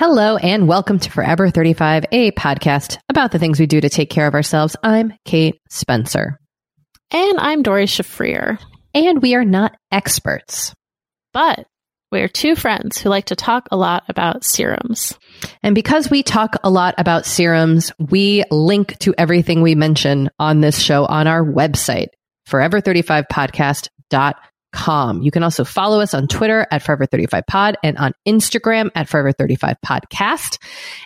Hello and welcome to Forever 35, a podcast about the things we do to take care of ourselves. I'm Kate Spencer. And I'm Doree Shafrir. And we are not experts. But we're two friends who like to talk a lot about serums. And because we talk a lot about serums, we link to everything we mention on this show on our website, forever35podcast.com com. You can also follow us on Twitter at Forever35Pod and on Instagram at Forever35Podcast.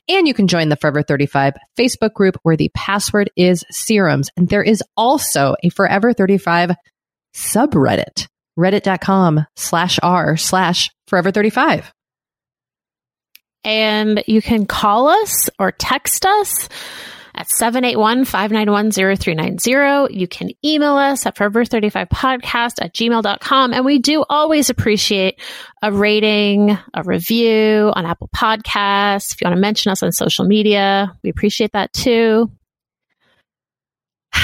And you can join the Forever 35 Facebook group where the password is serums. And there is also a Forever 35 subreddit, reddit.com slash r slash Forever 35. And you can call us or text us at 781-591-0390. You can email us at forever35podcast at gmail.com. And we do always appreciate a rating, a review on Apple Podcasts. If you want to mention us on social media, we appreciate that too.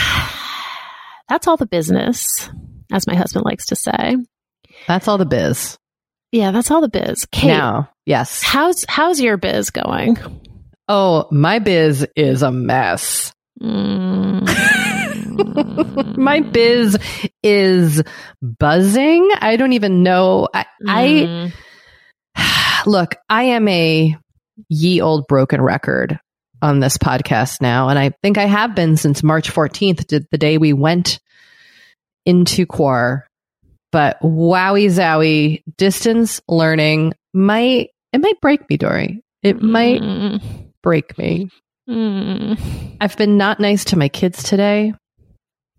That's all the business, as my husband likes to say. That's all the biz. Yeah, that's all the biz. Kate, now, yes. How's how's your biz going? Oh, my biz is a mess. Mm. my biz is buzzing. I don't even know. I, mm. I look, I am a ye old broken record on this podcast now. And I think I have been since March 14th, the day we went into Quar. But wowie zowie, distance learning might, it might break me, Doree. It mm. Break me. Mm. I've been not nice to my kids today.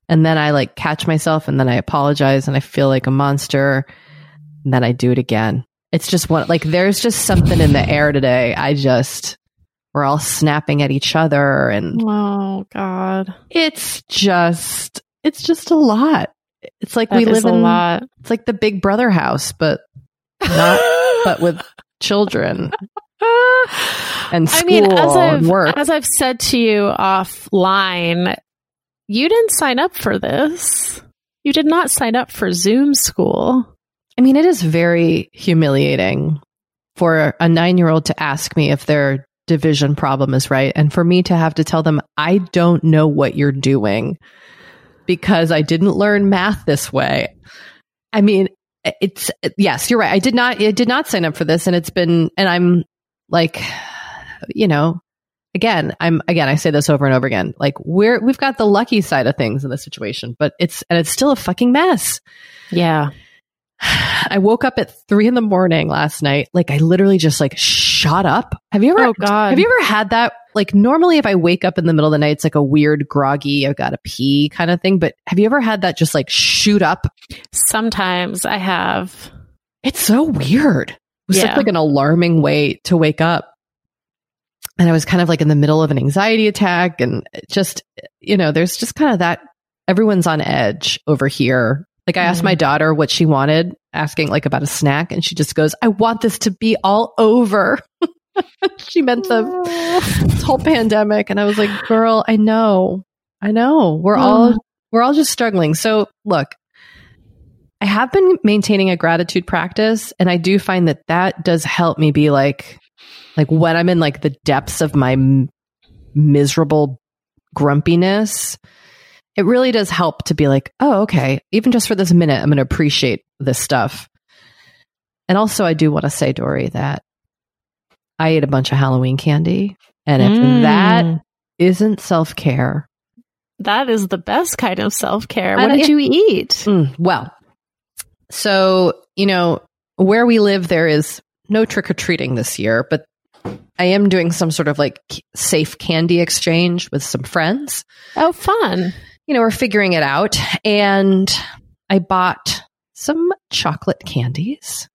And then I like catch myself and then I apologize and I feel like a monster. And then I do it again. It's just one, like, there's just something in the air today. I just, we're all snapping at each other and. Oh, God. It's just, it's just a lot. It's like That we live a in lot. it's like the Big Brother house, but not but with children and school I mean, as I've work. as I've said to you offline, you didn't sign up for this. You did not sign up for Zoom school. I mean, it is very humiliating for a nine year old to ask me if their division problem is right. And for me to have to tell them, I don't know what you're doing because I didn't learn math this way. I mean, it's, yes, you're right. I did not, I did not sign up for this. And it's been, and I'm like, you know, again, I'm, again, I say this over and over again. Like, we're, we've got the lucky side of things in this situation, but it's, and it's still a fucking mess. Yeah. I woke up at three in the morning last night. Like I literally just like shot up. Have you ever? Oh, God. Have you ever had that? Like normally, if I wake up in the middle of the night, it's like a weird groggy, I've got to pee kind of thing. But have you ever had that just like shoot up? Sometimes I have. It's so weird. It was Yeah. such like an alarming way to wake up. And I was kind of like in the middle of an anxiety attack, and just you know, there's just kind of that. Everyone's on edge over here. Like I asked Mhm. my daughter what she wanted, asking like about a snack, and she just goes, "I want this to be all over." she meant the this whole pandemic, and I was like, "Girl, I know, I know. We're all we're all just struggling." So look, have been maintaining a gratitude practice, and I do find that that does help me be like, like when I'm in like the depths of my m- miserable grumpiness. It really does help to be like, oh, okay, even just for this minute, I'm going to appreciate this stuff. And also, I do want to say, Doree, that I ate a bunch of Halloween candy. And if Mm. that isn't self care, That is the best kind of self care. What did you eat? Mm, well, so, you know, where we live, there is no trick or treating this year, but I am doing some sort of like safe candy exchange with some friends. Oh, fun. You know, we're figuring it out. And I bought some chocolate candies.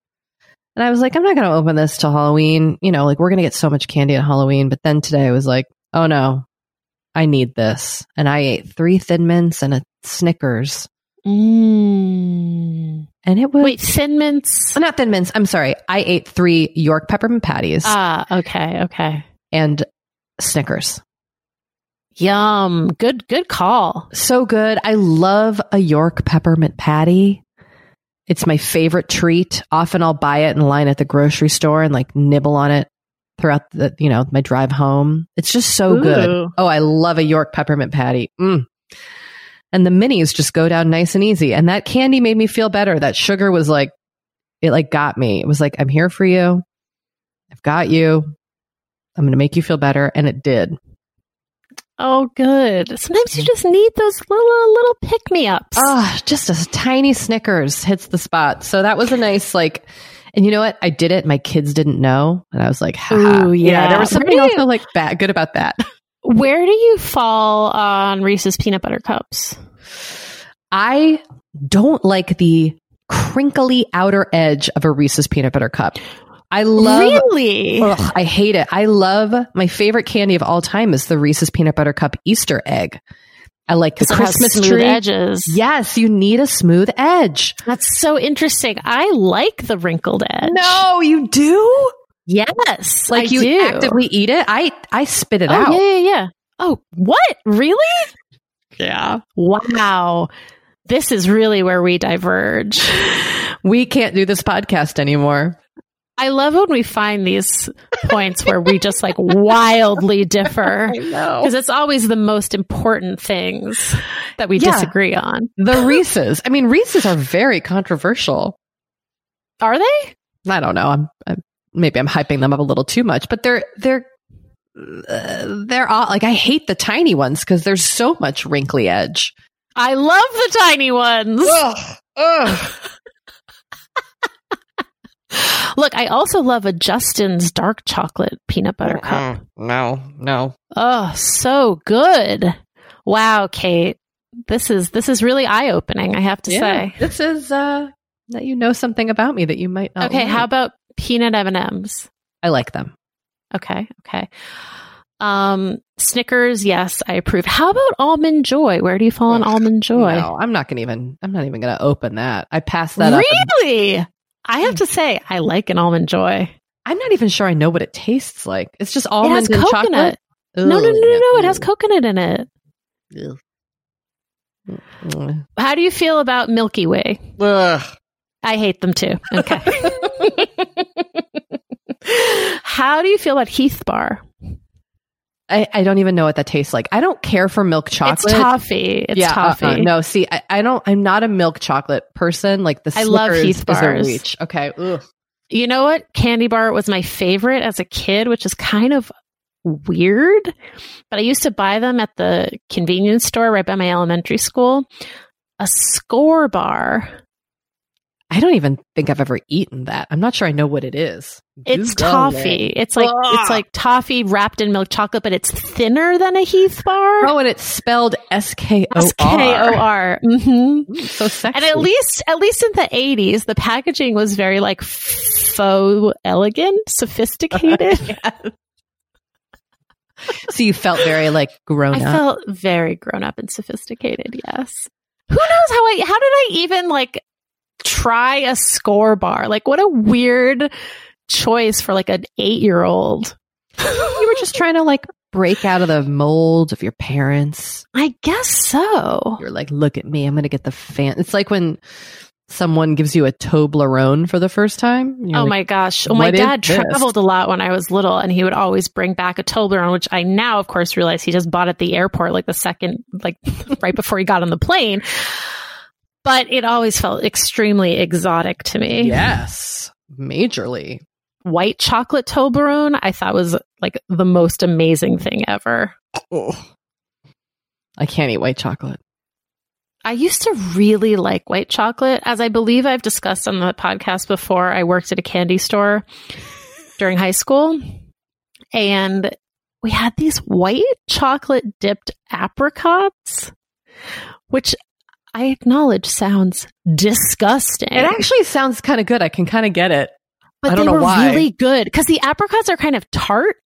And I was like, I'm not going to open this till Halloween. You know, like we're going to get so much candy at Halloween. But then today I was like, oh no, I need this. And I ate three Thin Mints and a Snickers. Mm. And it was. Wait, Thin Mints? Oh, not Thin Mints. I'm sorry. I ate three York peppermint patties Ah, okay, okay. and Snickers. Yum. Good, good call. So good. I love a York peppermint patty. It's my favorite treat. Often I'll buy it in line at the grocery store and like nibble on it throughout the, you know, my drive home. It's just so good. Oh, I love a York peppermint patty. Mm. And the minis just go down nice and easy. And that candy made me feel better. That sugar was like, it like got me. It was like, I'm here for you. I've got you. I'm going to make you feel better. And it did. Oh, good. Sometimes you just need those little, little pick me ups. Oh, ah, just a tiny Snickers hits the spot. So that was a nice like. And you know what? I did it. My kids didn't know, and I was like, Haha. Ooh, yeah. There was something you- also like bad, good about that. Where do you fall on Reese's peanut butter cups? I don't like the crinkly outer edge of a Reese's peanut butter cup. I love. really? Ugh, I hate it. I love my favorite candy of all time is the Reese's peanut butter cup Easter egg. I like the Christmas smooth tree. edges. Yes, you need a smooth edge. That's so interesting. I like the wrinkled edge. No, you do. Yes. Like I you do. actively eat it. I I spit it Oh, out. yeah, yeah, yeah. Oh, what? Really? Yeah. Wow. This is really where we diverge. We can't do this podcast anymore. I love when we find these points where we just like wildly differ. Because it's always the most important things that we Yeah. disagree on. The Reese's. I mean, Reese's are very controversial. Are they? I don't know. I'm, I'm maybe I'm hyping them up a little too much, but they're they're uh, they're all like I hate the tiny ones because there's so much wrinkly edge. I love the tiny ones. Ugh, ugh. Look, I also love a Justin's dark chocolate peanut butter cup. No, no. Oh, so good. Wow, Kate. This is this is really eye opening, I have to say. this is uh that you know something about me that you might not. Okay, like. how about peanut M&Ms? I like them. Okay, okay. Um, Snickers, yes, I approve. How about almond joy? Where do you fall on almond joy? No, I'm not gonna even. I'm not even gonna open that. I passed that up. and really? I have to say, I like an almond joy. I'm not even sure I know what it tastes like. It's just It almond has and coconut. chocolate. No, no, no, Ugh, no, no. It has coconut in it. Ugh. How do you feel about Milky Way? Ugh. I hate them too. Okay. How do you feel about Heath Bar? I, I don't even know what that tastes like. I don't care for milk chocolate. It's toffee. It's yeah, uh, uh, toffee. uh-uh. no, see, I, I don't. I'm not a milk chocolate person. Like the I love Heath bars. reach. Okay, Ugh. You know what? Candy bar was my favorite as a kid, which is kind of weird. But I used to buy them at the convenience store right by my elementary school. A Skor bar. I don't even think I've ever eaten that. I'm not sure I know what it is. It's Google toffee. it. It's like Ugh. it's like toffee wrapped in milk chocolate, but it's thinner than a Heath bar. Oh, and it's spelled S K O S K O R. R. Mm-hmm. So sexy. And at least, at least in the eighties, the packaging was very like faux elegant, sophisticated. so you felt very like grown I up. felt very grown up and sophisticated. Yes. Who knows how I? How did I even like try a Skor bar? Like, what a weird choice for like an eight year old. you were just trying to like break out of the mold of your parents. I guess so. You're like, look at me. I'm going to get the fan. It's like when someone gives you a Toblerone for the first time. Oh like, my gosh. Oh, my "What is dad this?" traveled a lot when I was little and he would always bring back a Toblerone, which I now, of course, realize he just bought at the airport like the second, like right before he got on the plane. But it always felt extremely exotic to me. Yes, majorly. White chocolate Toblerone, I thought was like the most amazing thing ever. I can't eat white chocolate. I used to really like white chocolate. As I believe I've discussed on the podcast before, I worked at a candy store during high school. And we had these white chocolate dipped apricots, which I acknowledge sounds disgusting. It actually sounds kind of good. I can kind of get it. but I don't they know were why. really good because the apricots are kind of tart.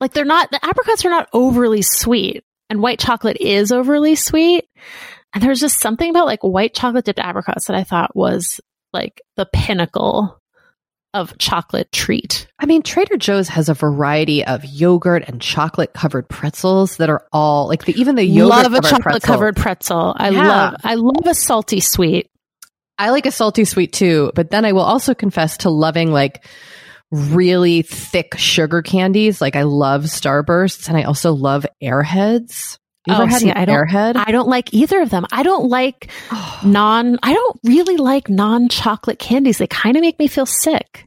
Like they're not, the apricots are not overly sweet, and white chocolate is overly sweet. And there's just something about like white chocolate dipped apricots that I thought was like the pinnacle of chocolate treat. I mean, Trader Joe's has a variety of yogurt and chocolate covered pretzels that are all like the even the yogurt love a chocolate pretzel. covered pretzel. I Yeah. love, I love a salty sweet. I like a salty sweet too, but then I will also confess to loving like really thick sugar candies. Like I love Starbursts and I also love Airheads. You Oh, had see, I don't- Airhead? I don't like either of them. I don't like non, I don't really like non chocolate candies. They kind of make me feel sick.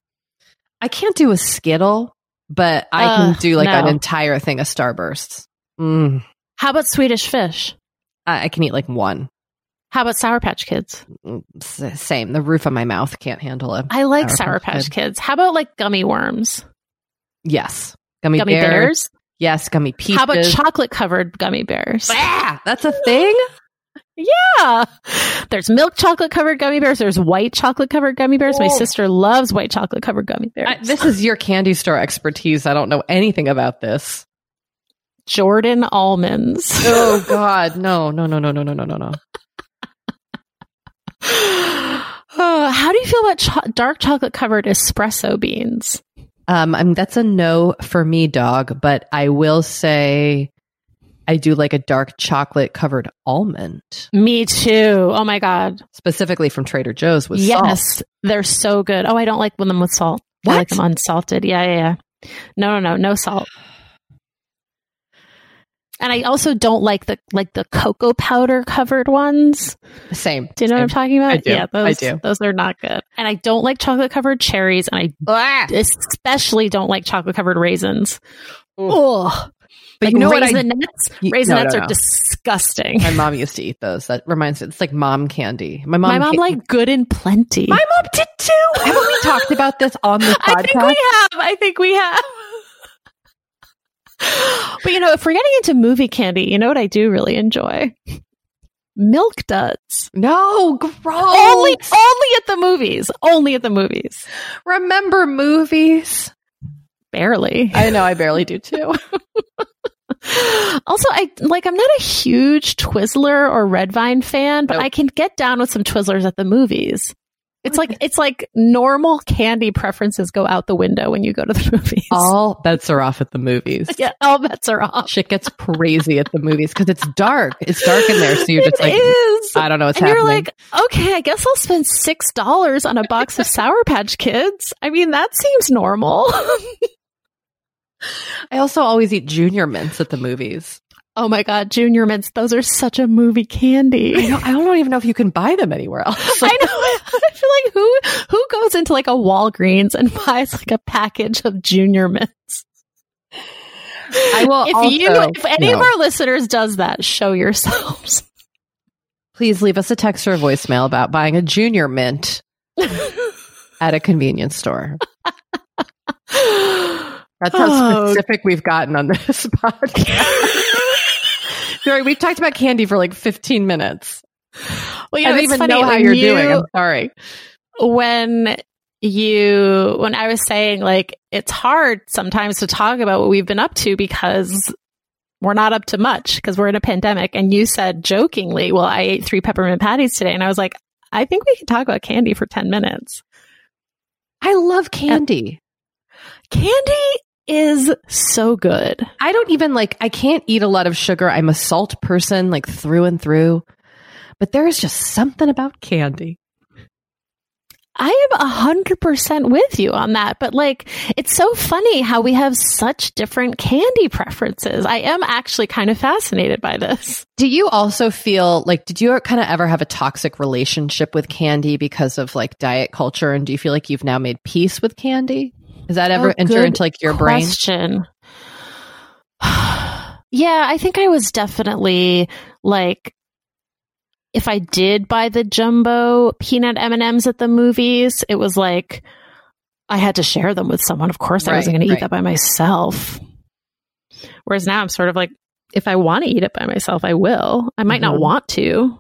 I can't do a Skittle, but I Ugh, can do like an entire thing of Starbursts. Mm, How about Swedish fish? I, I can eat like one. How about Sour Patch Kids? Mm, s- Same. The roof of my mouth can't handle it. I like Sour Sour Patch Patch Kids. How about like gummy worms? Yes. Gummy, Gummy bears. bears? Yes. Gummy peaches. How about chocolate covered gummy bears? Ah, that's a thing? Yeah. There's milk chocolate covered gummy bears. There's white chocolate covered gummy bears. My Oh. sister loves white chocolate covered gummy bears. I, this is your candy store expertise. I don't know anything about this. Jordan almonds. Oh God, no, no, no, no, no, no, no, no, no. Uh, how do you feel about cho- dark chocolate covered espresso beans? Um, I mean that's a no for me, dog. But I will say, I do like a dark chocolate covered almond, Me too. Oh my god. specifically from Trader Joe's with salt. yes, they're so good. Oh, I don't like them with salt. I like them unsalted. Yeah, yeah, yeah. No, no, no, no salt. And I also don't like the like the cocoa powder covered ones. Same. Do you know what I'm talking about? I do. Yeah, I those do. those are not good. And I don't like chocolate covered cherries, and I Ah! especially don't like chocolate covered raisins. Ugh. But like you know what? I, raisinets, You- no, no, are disgusting. my mom used to eat those. That reminds me. It's like mom candy. My mom. My mom ca- like good and plenty. My mom did too. Haven't we talked about this on the podcast? I think we have. I think we have. But you know, if we're getting into movie candy, you know what I do really enjoy? Milk duds. No, gross. Only only at the movies. Only at the movies. remember movies. barely. I know I barely do too. also, I like I'm not a huge Twizzler or Red Vine fan, but Nope. I can get down with some Twizzlers at the movies. It's like it's like normal candy preferences go out the window when you go to the movies. All bets are off at the movies. yeah, all bets are off. Shit gets crazy at the movies because it's dark. It's dark in there, so you're just It like, is. I don't know what's and happening. you're like, okay, I guess I'll spend six dollars on a box of Sour Patch Kids. I mean, that seems normal. I also always eat Junior Mints at the movies. Oh my god, Junior Mints, those are such a movie candy. I don't, I don't even know if you can buy them anywhere else. I know. I feel like who who goes into like a Walgreens and buys like a package of Junior Mints? I will If you, if any of our listeners does that, show yourselves. Please leave us a text or a voicemail about buying a Junior Mint at a convenience store. That's how Oh. specific we've gotten on this podcast. Sorry, we've talked about candy for like 15 minutes. well, you I don't even funny, know how you're you- doing. I'm sorry. when you when I was saying like it's hard sometimes to talk about what we've been up to because we're not up to much because we're in a pandemic and you said jokingly, well, I ate three peppermint patties today and I was like, I think we can talk about candy for 10 minutes. I love candy. Candy is so good. I don't even like, I can't eat a lot of sugar. I'm a salt person, like through and through. But there is just something about candy. I am a hundred percent with you on that, but like, it's so funny how we have such different candy preferences. I am actually kind of fascinated by this. Do you also feel like, did you kind of ever have a toxic relationship with candy because of like diet culture? And do you feel like you've now made peace with candy? Does that ever Oh, enter into like your brain? yeah, I think I was definitely like if I did buy the jumbo peanut M&Ms at the movies, it was like I had to share them with someone. Of course, I wasn't Right, going to eat that by myself. Whereas now I'm sort of like if I want to eat it by myself, I will. I might not Mhm. want to,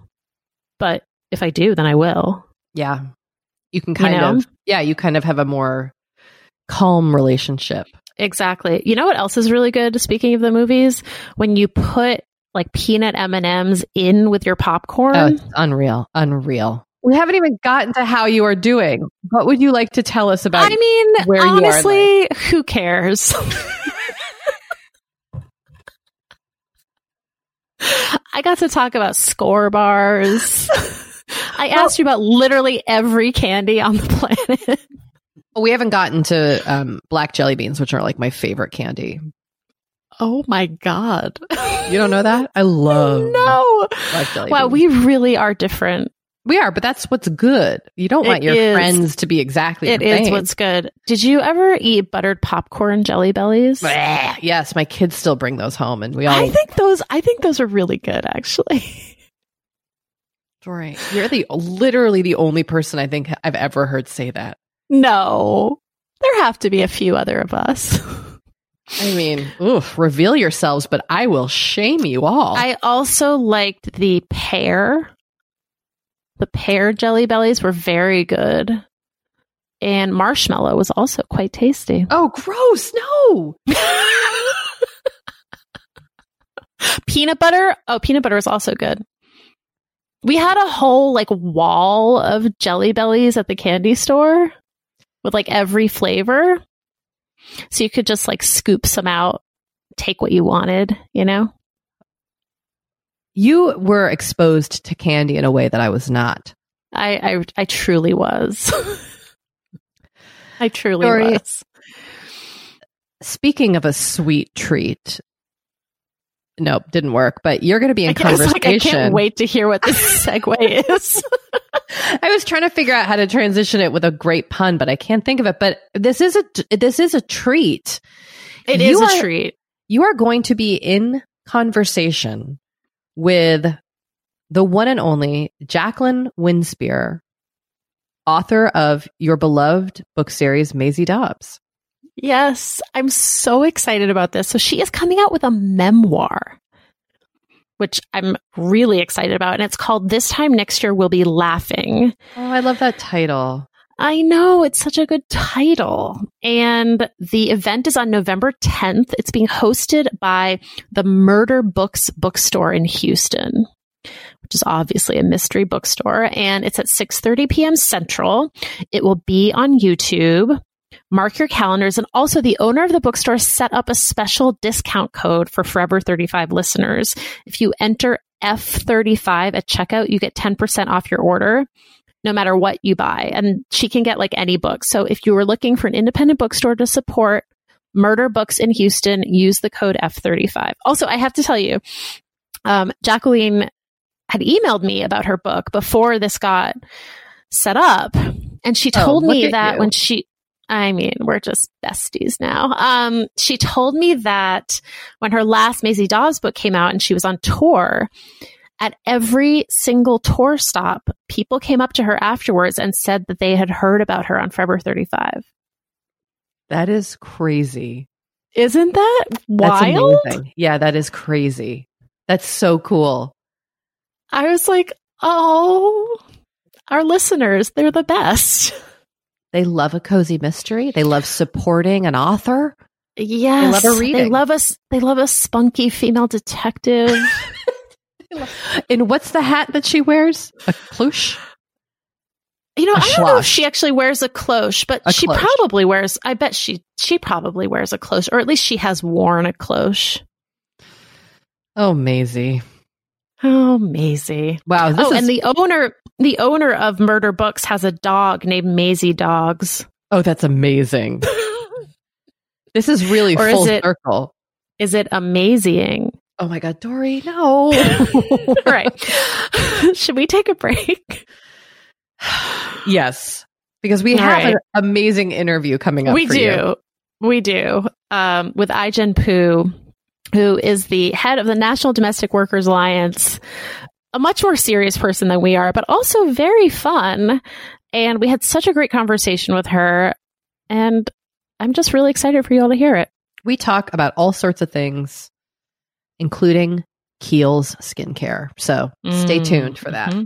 but if I do, then I will. Yeah. You can kind know? of, yeah, you kind of have a more calm relationship. Exactly. You know what else is really good? Speaking of the movies, when you put like peanut M and M's in with your popcorn. Oh, it's unreal. Unreal. We haven't even gotten to how you are doing. What would you like to tell us about? I mean, where you are honestly, who cares? I got to talk about Skor bars. I asked you about literally every candy on the planet. we haven't gotten to um, black jelly beans, which are like my favorite candy. Oh my god! You don't know that? I love no. black jelly Wow, beans. we really are different. we are, but that's what's good. You don't It want your is. friends to be exactly. It is thing. what's good. Did you ever eat buttered popcorn jelly bellies? Yes, my kids still bring those home, and we all. I think those. I think those are really good, actually. Right. You're the literally the only person I think I've ever heard say that. No, there have to be a few other of us. I mean, oof, reveal yourselves, but I will shame you all. I also liked the pear. The pear jelly bellies were very good. And marshmallow was also quite tasty. oh, gross! No. Peanut butter. Oh, peanut butter is also good. We had a whole like wall of jelly bellies at the candy store with like every flavor. So you could just like scoop some out, take what you wanted, you know? You were exposed to candy in a way that I was not. I I, I truly was. I truly Sorry. was. Speaking of a sweet treat, nope, didn't work. But you're going to be in I can't, like, I can't wait to hear what this segue is. I was trying to figure out how to transition it with a great pun, but I can't think of it. But this is a this is a treat. It You is are- a treat. You are going to be in conversation with the one and only Jacqueline Winspear, author of your beloved book series, Maisie Dobbs. Yes, I'm so excited about this. So she is coming out with a memoir, which I'm really excited about. And it's called This Time Next Year We'll Be Laughing. Oh, I love that title. I know it's such a good title. And the event is on November 10th. It's being hosted by the Murder Books bookstore in Houston, which is obviously a mystery bookstore. And it's at 6.30 p.m. Central. It will be on YouTube. Mark your calendars. And also the owner of the bookstore set up a special discount code for Forever 35 listeners. If you enter F35 at checkout, you get 10% off your order no matter what you buy. And she can get like any book. So if you were looking for an independent bookstore to support murder books in Houston, use the code F35. Also, I have to tell you, um, Jacqueline had emailed me about her book before this got set up. And she oh, told oh, me that you. when she, I mean, we're just besties now. Um, she told me that when her last Maisie Dobbs book came out and she was on tour, at every single tour stop, people came up to her afterwards and said that they had heard about her on Forever 35. That is crazy. Isn't that wild? Yeah, that is crazy. That's so cool. I was like, oh, our listeners, they're the best. They love a cozy mystery. They love supporting an author. Yes. They love a reading. They love us. They love a spunky female detective. And what's the hat that she wears? A cloche? You know, I don't know if she actually wears a cloche, but a she cloche. probably wears. I bet she she probably wears a cloche, or at least she has worn a cloche. Oh, Maisie. Oh, Maisie. Wow. oh, is... and the owner the owner of Murder Books has a dog named Maisie Dogs. Oh, that's amazing. this is really or full is it, circle. Is it amazing? Oh my God, Doree, no. right. Should we take a break? yes, because we All have right. an amazing interview coming up. We do. You. We do. Um, with Ai-jen Poo, who is the head of the National Domestic Workers Alliance, a much more serious person than we are, but also very fun. And we had such a great conversation with her. And I'm just really excited for you all to hear it. We talk about all sorts of things including Kiehl's skincare. So stay mm, tuned for that. Mm-hmm.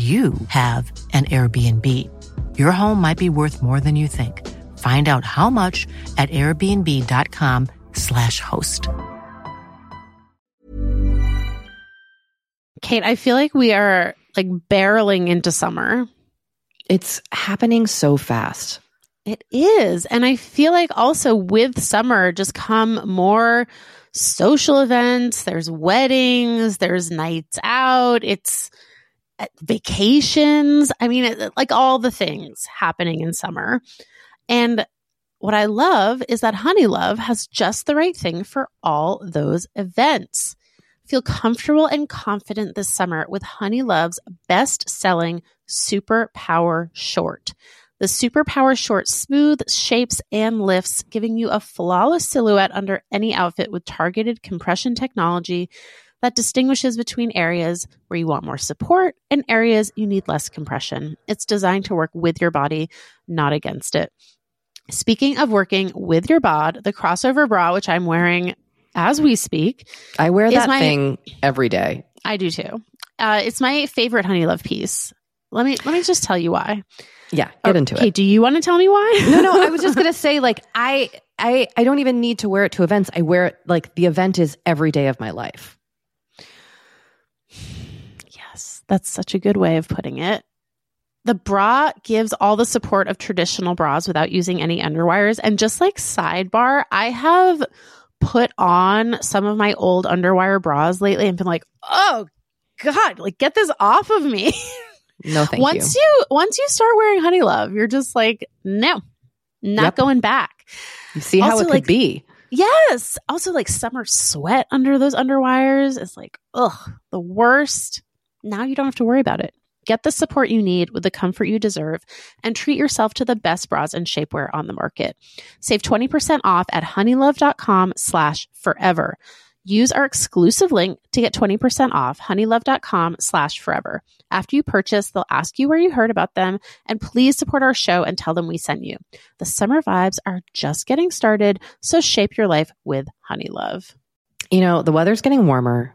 you have an Airbnb. Your home might be worth more than you think. Find out how much at airbnb.com/slash host. Kate, I feel like we are like barreling into summer. It's happening so fast. It is. And I feel like also with summer just come more social events. There's weddings, there's nights out. It's vacations. I mean, like all the things happening in summer. And what I love is that Honeylove has just the right thing for all those events. Feel comfortable and confident this summer with Honeylove's best selling Super Power Short. The Super Power Short smooth shapes and lifts, giving you a flawless silhouette under any outfit with targeted compression technology that distinguishes between areas where you want more support and areas you need less compression. It's designed to work with your body, not against it. Speaking of working with your bod, the crossover bra, which I'm wearing as we speak, I wear that my, thing every day. I do too. Uh, it's my favorite Honeylove piece. Let me let me just tell you why. Yeah, get into okay, it. Do you want to tell me why? no, no. I was just gonna say, like, I, I, I don't even need to wear it to events. I wear it like the event is every day of my life. That's such a good way of putting it. The bra gives all the support of traditional bras without using any underwires. And just like sidebar, I have put on some of my old underwire bras lately and been like, oh God, like get this off of me. No, thank once you. you. Once you start wearing Honeylove, you're just like, no, not yep. going back. You see how also, it could like, be. Yes. Also, like summer sweat under those underwires is like, ugh, the worst. Now you don't have to worry about it. Get the support you need with the comfort you deserve and treat yourself to the best bras and shapewear on the market. Save 20% off at honeylove.com slash forever. Use our exclusive link to get 20% off honeylove.com slash forever. After you purchase, they'll ask you where you heard about them and please support our show and tell them we sent you. The summer vibes are just getting started, so shape your life with Honeylove. You know, the weather's getting warmer.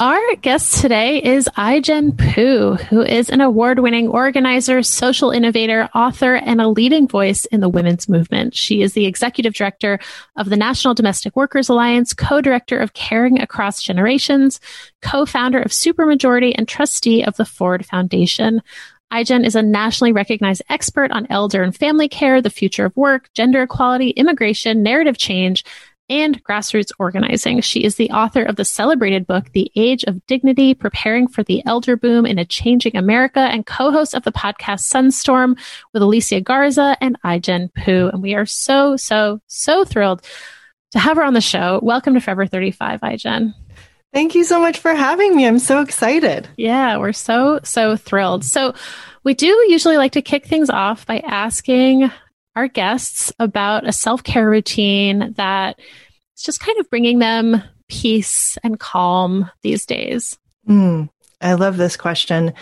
Our guest today is Ai-jen Poo, who is an award winning organizer, social innovator, author, and a leading voice in the women's movement. She is the executive director of the National Domestic Workers Alliance, co director of Caring Across Generations, co founder of Supermajority, and trustee of the Ford Foundation. Ai-jen is a nationally recognized expert on elder and family care, the future of work, gender equality, immigration, narrative change, and grassroots organizing. She is the author of the celebrated book, The Age of Dignity Preparing for the Elder Boom in a Changing America, and co host of the podcast Sunstorm with Alicia Garza and Ai-jen Poo. And we are so, so, so thrilled to have her on the show. Welcome to Forever 35, Ai-jen. Thank you so much for having me. I'm so excited. Yeah, we're so, so thrilled. So, we do usually like to kick things off by asking our guests about a self care routine that is just kind of bringing them peace and calm these days. Mm, I love this question.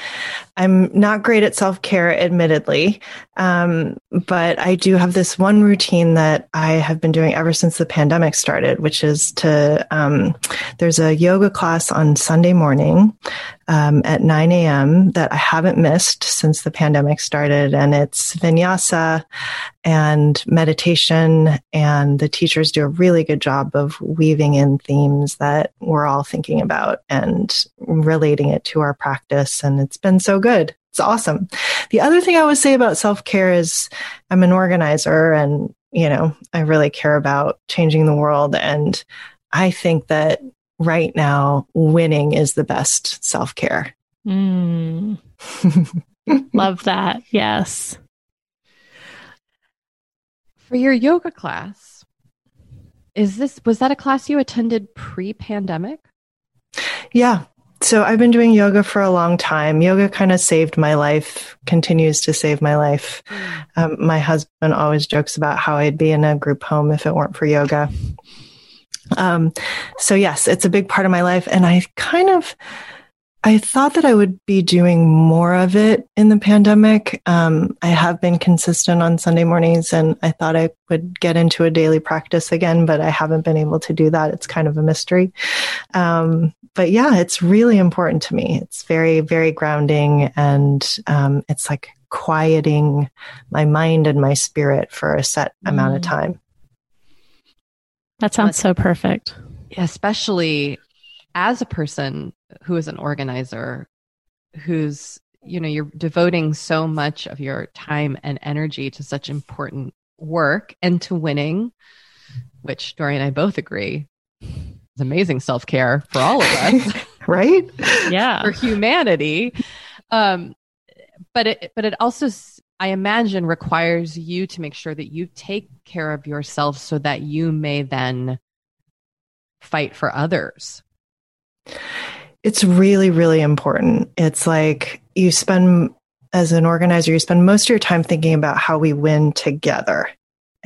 I'm not great at self care, admittedly, um, but I do have this one routine that I have been doing ever since the pandemic started, which is to um, there's a yoga class on Sunday morning um, at 9 a.m. that I haven't missed since the pandemic started. And it's vinyasa and meditation. And the teachers do a really good job of weaving in themes that we're all thinking about and relating it to our practice. And it's been so good. It's awesome. The other thing I would say about self care is I'm an organizer and, you know, I really care about changing the world. And I think that right now, winning is the best self care. Mm. Love that. Yes. For your yoga class, is this was that a class you attended pre-pandemic? Yeah. So I've been doing yoga for a long time. Yoga kind of saved my life, continues to save my life. Mm. Um, my husband always jokes about how I'd be in a group home if it weren't for yoga. Um, so yes, it's a big part of my life. And I kind of, I thought that I would be doing more of it in the pandemic. Um, I have been consistent on Sunday mornings and I thought I would get into a daily practice again, but I haven't been able to do that. It's kind of a mystery. Um, but yeah, it's really important to me. It's very, very grounding and um, it's like quieting my mind and my spirit for a set mm. amount of mm. time. That sounds so perfect. Especially as a person who is an organizer, who's, you know, you're devoting so much of your time and energy to such important work and to winning, which Doree and I both agree is amazing self care for all of us. right? Yeah. for humanity. Um, but it, but it also I imagine requires you to make sure that you take care of yourself so that you may then fight for others. It's really, really important. It's like you spend, as an organizer, you spend most of your time thinking about how we win together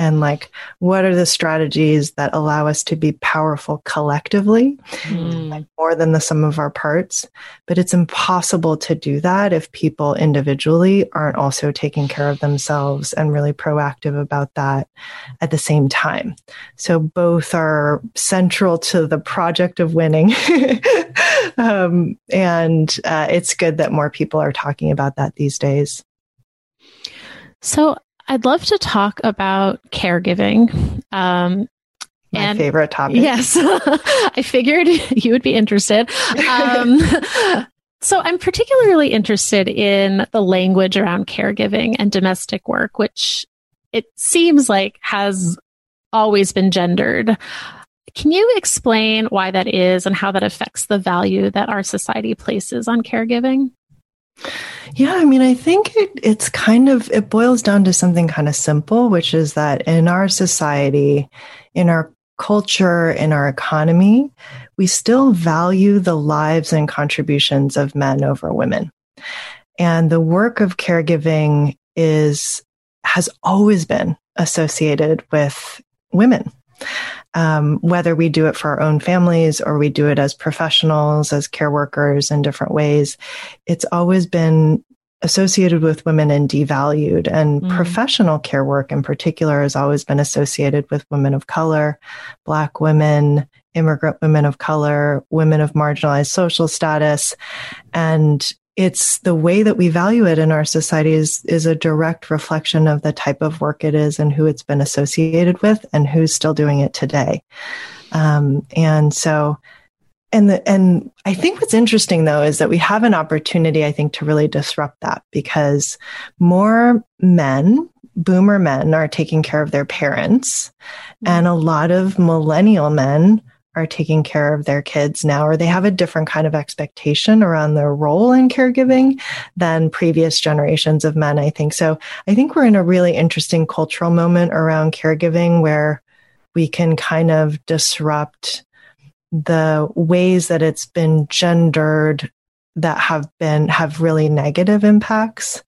and like what are the strategies that allow us to be powerful collectively mm. like more than the sum of our parts? But it's impossible to do that if people individually aren't also taking care of themselves and really proactive about that at the same time. So both are central to the project of winning. Um, and uh, it's good that more people are talking about that these days. So I'd love to talk about caregiving. Um, My and favorite topic. Yes, I figured you would be interested. Um, so I'm particularly interested in the language around caregiving and domestic work, which it seems like has always been gendered. Can you explain why that is and how that affects the value that our society places on caregiving? Yeah, I mean, I think it, it's kind of, it boils down to something kind of simple, which is that in our society, in our culture, in our economy, we still value the lives and contributions of men over women. And the work of caregiving is, has always been associated with women um, whether we do it for our own families or we do it as professionals, as care workers in different ways, it's always been associated with women and devalued. And mm. professional care work in particular has always been associated with women of color, Black women, immigrant women of color, women of marginalized social status. And it's the way that we value it in our society is, is a direct reflection of the type of work it is and who it's been associated with and who's still doing it today. Um, and so, and the, and I think what's interesting though is that we have an opportunity, I think, to really disrupt that because more men, boomer men are taking care of their parents and a lot of millennial men are taking care of their kids now, or they have a different kind of expectation around their role in caregiving than previous generations of men, I think. So I think we're in a really interesting cultural moment around caregiving where we can kind of disrupt the ways that it's been gendered that have been have really negative impacts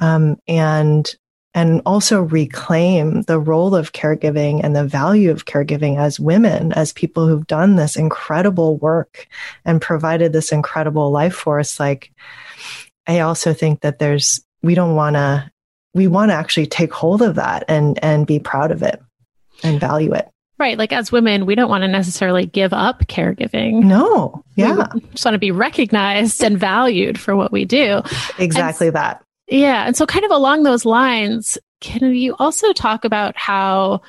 um, and and also reclaim the role of caregiving and the value of caregiving as women, as people who've done this incredible work and provided this incredible life force. Like, I also think that there's, we don't want to, we want to actually take hold of that and, and be proud of it and value it. Right. Like as women, we don't want to necessarily give up caregiving. No. Yeah. We just want to be recognized and valued for what we do. Exactly and, that. Yeah. And so, kind of along those lines, can you also talk about how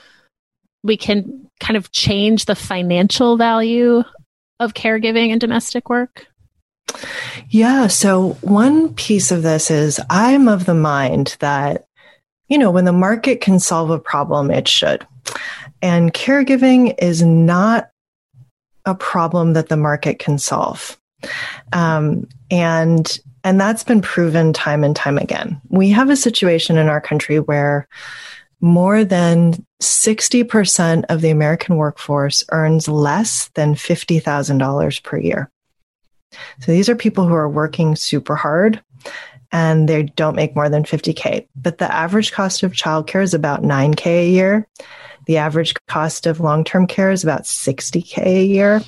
we can kind of change the financial value of caregiving and domestic work? Yeah. So, one piece of this is I'm of the mind that, you know, when the market can solve a problem, it should. And caregiving is not a problem that the market can solve. Um, and and that's been proven time and time again. We have a situation in our country where more than 60% of the American workforce earns less than $50,000 per year. So these are people who are working super hard and they don't make more than 50K. But the average cost of childcare is about 9K a year. The average cost of long term care is about 60K a year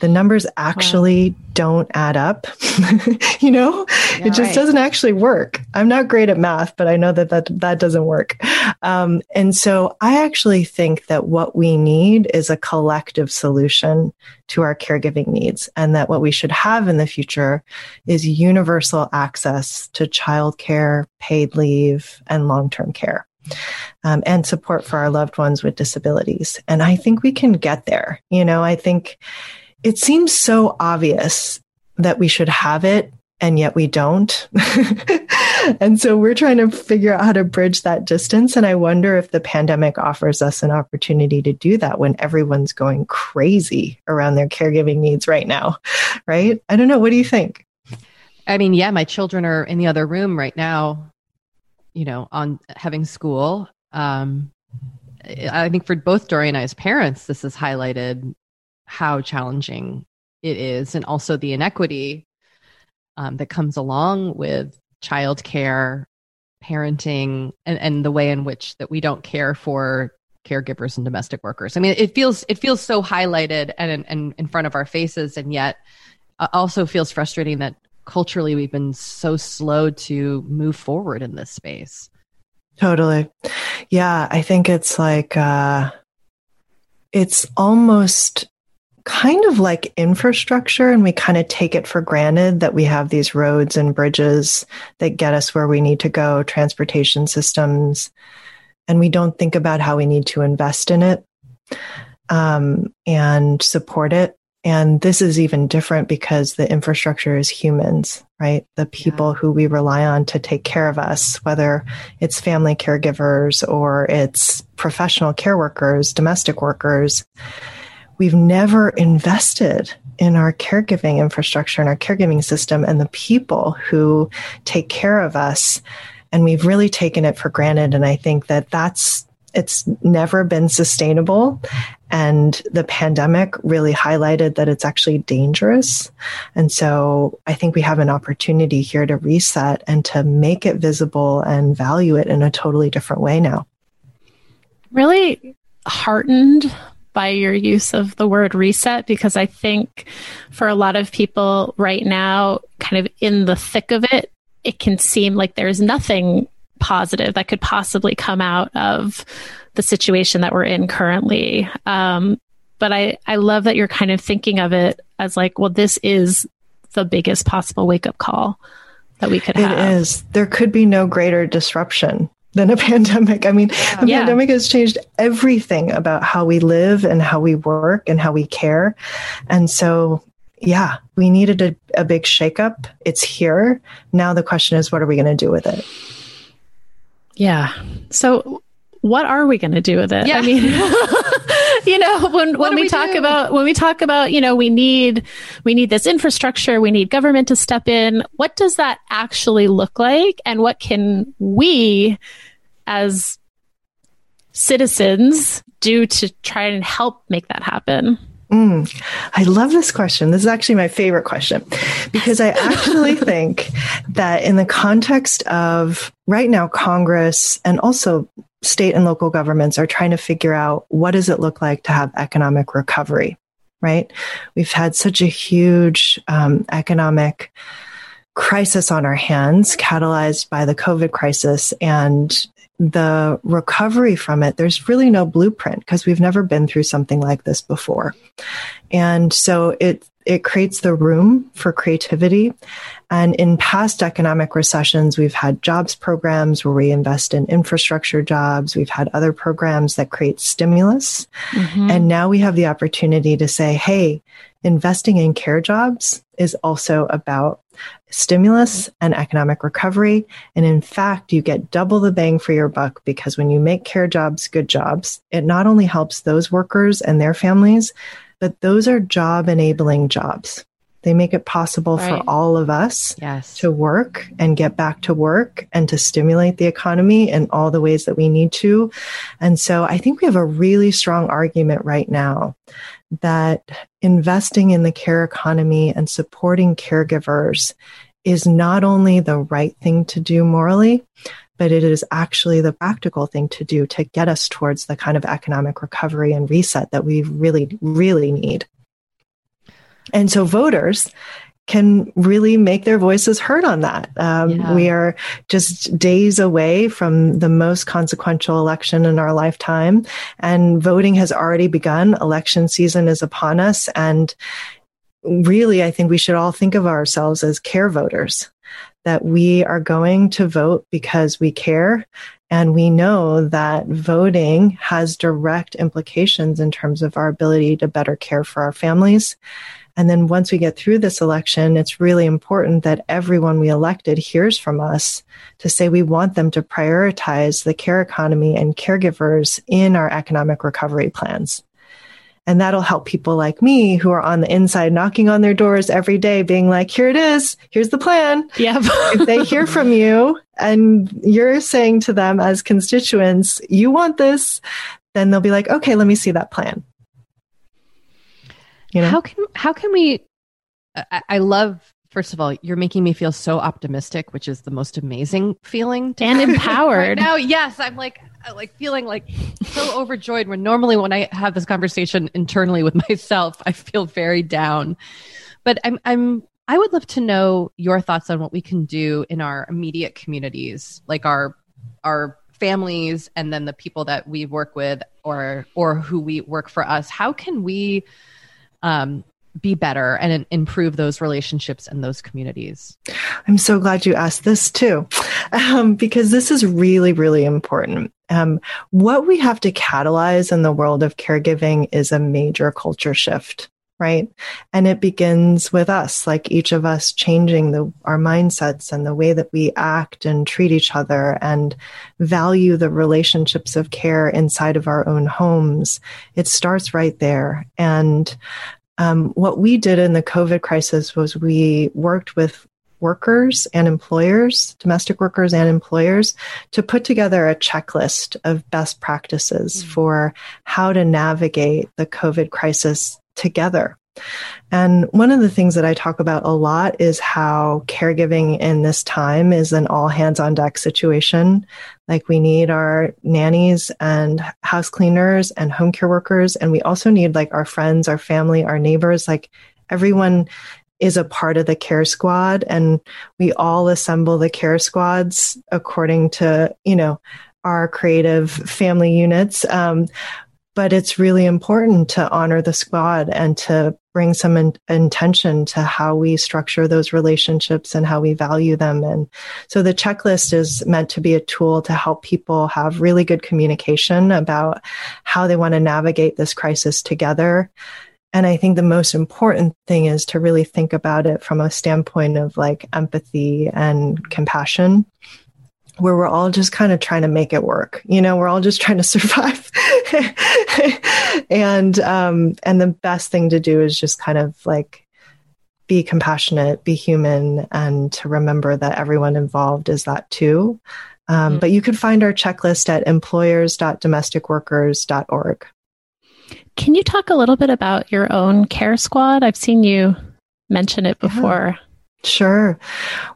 the numbers actually wow. don't add up. you know, yeah, it just right. doesn't actually work. I'm not great at math, but I know that that, that doesn't work. Um, and so I actually think that what we need is a collective solution to our caregiving needs and that what we should have in the future is universal access to childcare, paid leave, and long-term care. Um, and support for our loved ones with disabilities. And I think we can get there. You know, I think it seems so obvious that we should have it and yet we don't. and so we're trying to figure out how to bridge that distance. And I wonder if the pandemic offers us an opportunity to do that when everyone's going crazy around their caregiving needs right now. Right? I don't know. What do you think? I mean, yeah, my children are in the other room right now, you know, on having school. Um, I think for both Doree and I as parents, this has highlighted how challenging it is and also the inequity um, that comes along with childcare parenting and, and the way in which that we don't care for caregivers and domestic workers. I mean it feels it feels so highlighted and, and in front of our faces and yet uh, also feels frustrating that culturally we've been so slow to move forward in this space. Totally. Yeah i think it's like uh it's almost kind of like infrastructure and we kind of take it for granted that we have these roads and bridges that get us where we need to go, transportation systems, and we don't think about how we need to invest in it um, and support it. And this is even different because the infrastructure is humans, right? The people yeah. who we rely on to take care of us, whether it's family caregivers or it's professional care workers, domestic workers we've never invested in our caregiving infrastructure and our caregiving system and the people who take care of us. And we've really taken it for granted. And I think that that's, it's never been sustainable. And the pandemic really highlighted that it's actually dangerous. And so I think we have an opportunity here to reset and to make it visible and value it in a totally different way now. Really heartened by your use of the word reset because I think for a lot of people right now, kind of in the thick of it, it can seem like there's nothing positive that could possibly come out of the situation that we're in currently. Um, but I, I love that you're kind of thinking of it as like, well, this is the biggest possible wake up call that we could have. It is. There could be no greater disruption than a pandemic. I mean, the yeah. pandemic has changed everything about how we live and how we work and how we care. And so, yeah, we needed a, a big shakeup. It's here. Now the question is, what are we going to do with it? Yeah. So, what are we going to do with it? Yeah. I mean, you know, when, when we, we talk do? about, when we talk about, you know, we need, we need this infrastructure, we need government to step in. What does that actually look like? And what can we as citizens do to try and help make that happen? Mm, I love this question. This is actually my favorite question because I actually think that in the context of right now, Congress and also state and local governments are trying to figure out what does it look like to have economic recovery, right? We've had such a huge um, economic crisis on our hands, catalyzed by the COVID crisis. And the recovery from it, there's really no blueprint because we've never been through something like this before. And so it, it creates the room for creativity. And in past economic recessions, we've had jobs programs where we invest in infrastructure jobs. We've had other programs that create stimulus. Mm-hmm. And now we have the opportunity to say, hey, investing in care jobs is also about stimulus and economic recovery. And in fact, you get double the bang for your buck because when you make care jobs good jobs, it not only helps those workers and their families, but those are job enabling jobs. They make it possible right. for all of us yes. to work and get back to work and to stimulate the economy in all the ways that we need to. And so I think we have a really strong argument right now that investing in the care economy and supporting caregivers is not only the right thing to do morally, but it is actually the practical thing to do to get us towards the kind of economic recovery and reset that we really, really need. And so voters can really make their voices heard on that. Um, yeah. We are just days away from the most consequential election in our lifetime, and voting has already begun. Election season is upon us. And really, I think we should all think of ourselves as care voters, that we are going to vote because we care. And we know that voting has direct implications in terms of our ability to better care for our families and then once we get through this election, it's really important that everyone we elected hears from us to say we want them to prioritize the care economy and caregivers in our economic recovery plans. And that'll help people like me who are on the inside knocking on their doors every day, being like, here it is. Here's the plan. Yeah. if they hear from you and you're saying to them as constituents, you want this, then they'll be like, okay, let me see that plan. You know? How can how can we? I, I love first of all, you're making me feel so optimistic, which is the most amazing feeling and empowered. right now, yes, I'm like like feeling like so overjoyed when normally when I have this conversation internally with myself, I feel very down. But I'm I'm I would love to know your thoughts on what we can do in our immediate communities, like our our families and then the people that we work with or or who we work for us. How can we um, be better and improve those relationships and those communities? I'm so glad you asked this too, um, because this is really, really important. Um, what we have to catalyze in the world of caregiving is a major culture shift right? And it begins with us, like each of us changing the, our mindsets and the way that we act and treat each other and value the relationships of care inside of our own homes. It starts right there. And um, what we did in the COVID crisis was we worked with workers and employers, domestic workers and employers, to put together a checklist of best practices mm-hmm. for how to navigate the COVID crisis together. And one of the things that I talk about a lot is how caregiving in this time is an all hands on deck situation. Like we need our nannies and house cleaners and home care workers. And we also need like our friends, our family, our neighbors, like everyone is a part of the care squad and we all assemble the care squads according to, you know, our creative family units. Um, but it's really important to honor the squad and to bring some in- intention to how we structure those relationships and how we value them. And so the checklist is meant to be a tool to help people have really good communication about how they want to navigate this crisis together. And I think the most important thing is to really think about it from a standpoint of like empathy and compassion where we're all just kind of trying to make it work. You know, we're all just trying to survive. and um and the best thing to do is just kind of like be compassionate, be human, and to remember that everyone involved is that too. Um, mm-hmm. But you can find our checklist at employers.domesticworkers.org. Can you talk a little bit about your own care squad? I've seen you mention it before. Yeah. Sure.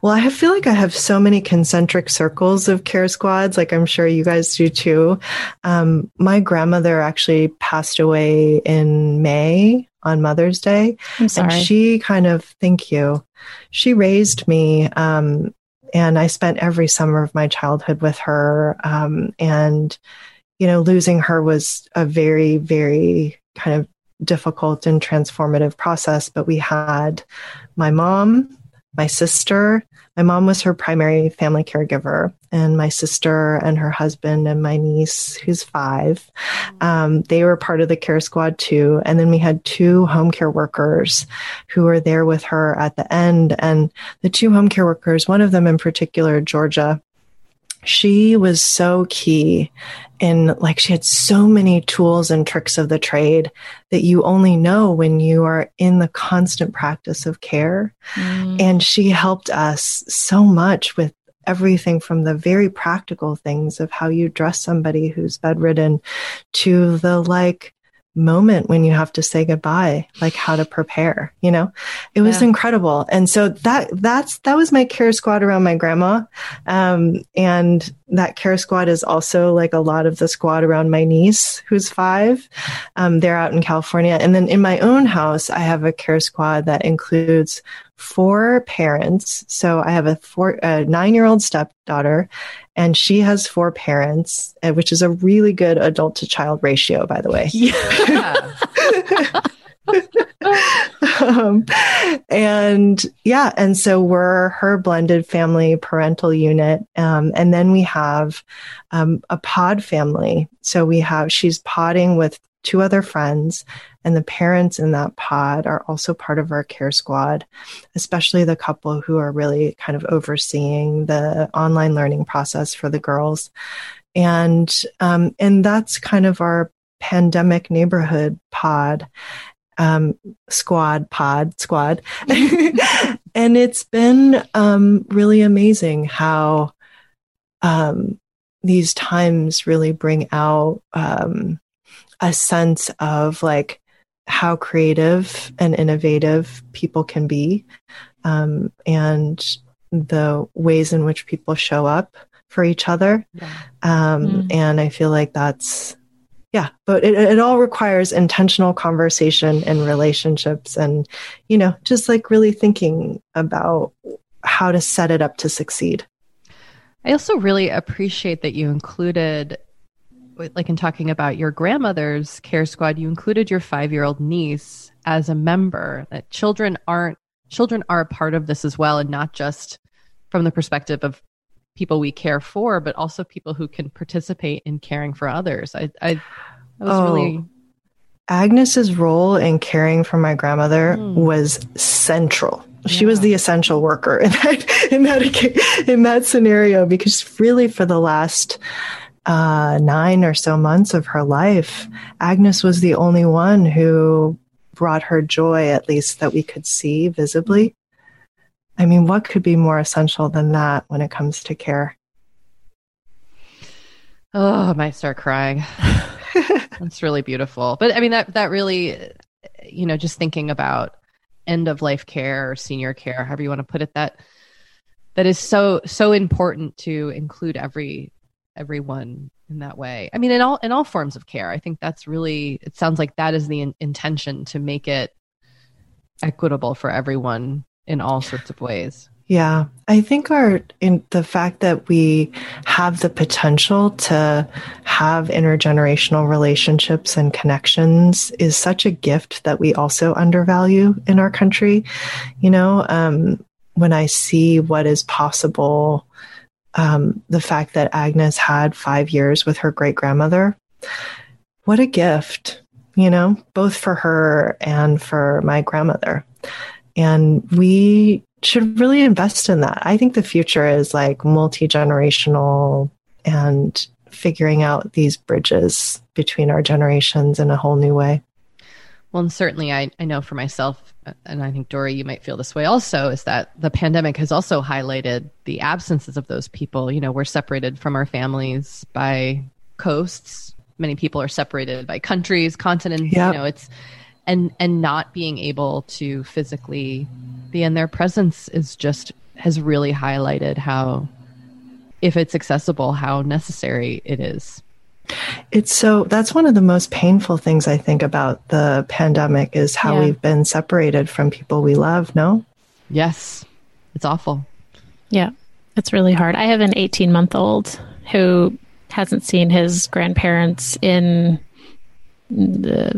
Well, I feel like I have so many concentric circles of care squads, like I'm sure you guys do too. Um, my grandmother actually passed away in May on Mother's Day. I'm sorry. And she kind of, thank you. She raised me. Um, and I spent every summer of my childhood with her. Um, and, you know, losing her was a very, very kind of difficult and transformative process. But we had my mom, my sister. My mom was her primary family caregiver, and my sister and her husband and my niece, who's five, um, they were part of the care squad too. And then we had two home care workers who were there with her at the end. And the two home care workers, one of them in particular, Georgia, she was so key in like she had so many tools and tricks of the trade that you only know when you are in the constant practice of care mm. and she helped us so much with everything from the very practical things of how you dress somebody who's bedridden to the like moment when you have to say goodbye like how to prepare you know? It was yeah. incredible. And so that that's that was my care squad around my grandma. Um, and that care squad is also like a lot of the squad around my niece who's five. Um, they're out in california. And then in my own house i have a care squad that includes four parents. So I have a four, a nine year old stepdaughter and she has four parents, uh, which is a really good adult to child ratio, by the way. Yeah. um, and yeah, and so we're her blended family parental unit. Um, and then we have um, a pod family. So we have, she's podding with two other friends, and the parents in that pod are also part of our care squad, especially the couple who are really kind of overseeing the online learning process for the girls. And um, and that's kind of our pandemic neighborhood pod um, squad pod squad and it's been um, really amazing how um, these times really bring out um, a sense of like how creative and innovative people can be um, and the ways in which people show up for each other. Yeah. Um, mm. And I feel like that's, yeah, but it, it all requires intentional conversation and relationships and, you know, just like really thinking about how to set it up to succeed. I also really appreciate that you included like in talking about your grandmother's care squad, you included your five year old niece as a member. That children aren't children are a part of this as well, and not just from the perspective of people we care for, but also people who can participate in caring for others. I, I was oh, really Agnes's role in caring for my grandmother mm. was central. She yeah. was the essential worker in that in that in that scenario because really for the last uh, nine or so months of her life, Agnes was the only one who brought her joy, at least that we could see visibly. I mean, what could be more essential than that when it comes to care? Oh, I might start crying. That's really beautiful. But I mean, that, that really, you know, just thinking about end of life care or senior care, however you want to put it, that, that is so, so important to include every everyone in that way. I mean, in all in all forms of care, I think that's really. It sounds like that is the in- intention to make it equitable for everyone in all sorts of ways. Yeah. I think our in the fact that we have the potential to have intergenerational relationships and connections is such a gift that we also undervalue in our country. You know, um, when I see what is possible, um, the fact that Agnes had five years with her great grandmother, what a gift, you know, both for her and for my grandmother. And we should really invest in that. I think the future is like multi generational and figuring out these bridges between our generations in a whole new way. Well, and certainly I, I know for myself, uh, and I think Doree, you might feel this way also, is that the pandemic has also highlighted the absences of those people. You know, we're separated from our families by coasts. Many people are separated by countries, continents. Yep. You know, it's and and not being able to physically be in their presence is just has really highlighted how if it's accessible how necessary it is it's so that's one of the most painful things i think about the pandemic is how yeah. we've been separated from people we love no? Yes. It's awful. Yeah. It's really hard. I have an 18 month old who hasn't seen his grandparents in the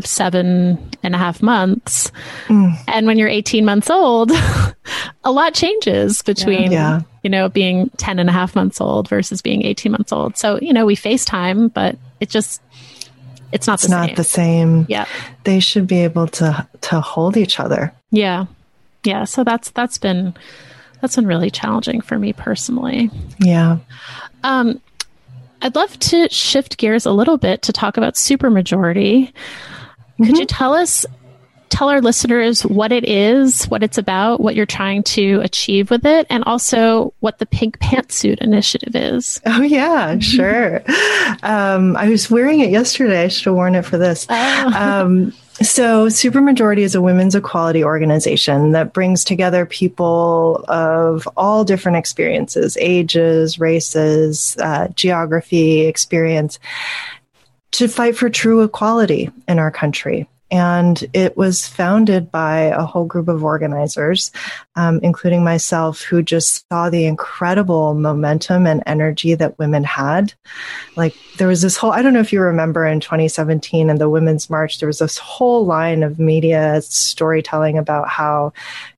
seven and a half months. Mm. And when you're 18 months old, a lot changes between, yeah. you know, being 10 and a half months old versus being 18 months old. So, you know, we FaceTime, but it just, it's not it's the not same. the same. Yeah. They should be able to, to hold each other. Yeah. Yeah. So that's, that's been, that's been really challenging for me personally. Yeah. Um, I'd love to shift gears a little bit to talk about supermajority. Mm-hmm. Could you tell us, tell our listeners what it is, what it's about, what you're trying to achieve with it, and also what the Pink Pantsuit Initiative is? Oh, yeah, sure. um, I was wearing it yesterday. I should have worn it for this. Oh. um, so, Supermajority is a women's equality organization that brings together people of all different experiences, ages, races, uh, geography, experience, to fight for true equality in our country. And it was founded by a whole group of organizers, um, including myself, who just saw the incredible momentum and energy that women had. Like there was this whole, I don't know if you remember in 2017 in the Women's March, there was this whole line of media storytelling about how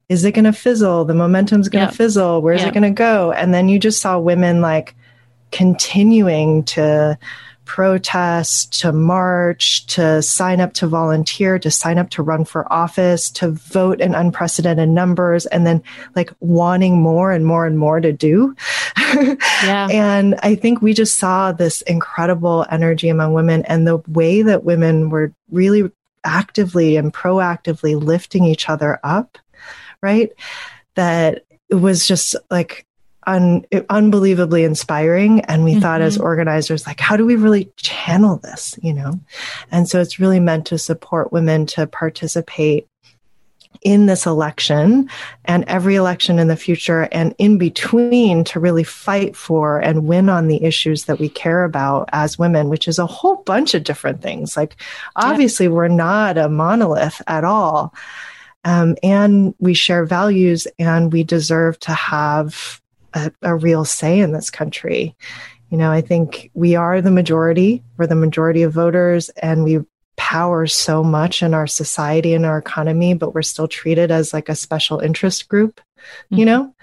is it going to fizzle? The momentum's going to yep. fizzle. Where's yep. it going to go? And then you just saw women like continuing to protest, to march, to sign up to volunteer, to sign up to run for office, to vote in unprecedented numbers, and then like wanting more and more and more to do. yeah. And I think we just saw this incredible energy among women and the way that women were really actively and proactively lifting each other up, right? That it was just like un, unbelievably inspiring. And we mm-hmm. thought as mm-hmm. organizers, like, how do we really channel this, you know? And so it's really meant to support women to participate in this election and every election in the future and in between to really fight for and win on the issues that we care about as women, which is a whole bunch of different things. Like, obviously, yeah. we're not a monolith at all. Um, and we share values and we deserve to have a, a real say in this country. You know, I think we are the majority, we're the majority of voters, and we power so much in our society and our economy, but we're still treated as like a special interest group, mm-hmm. you know?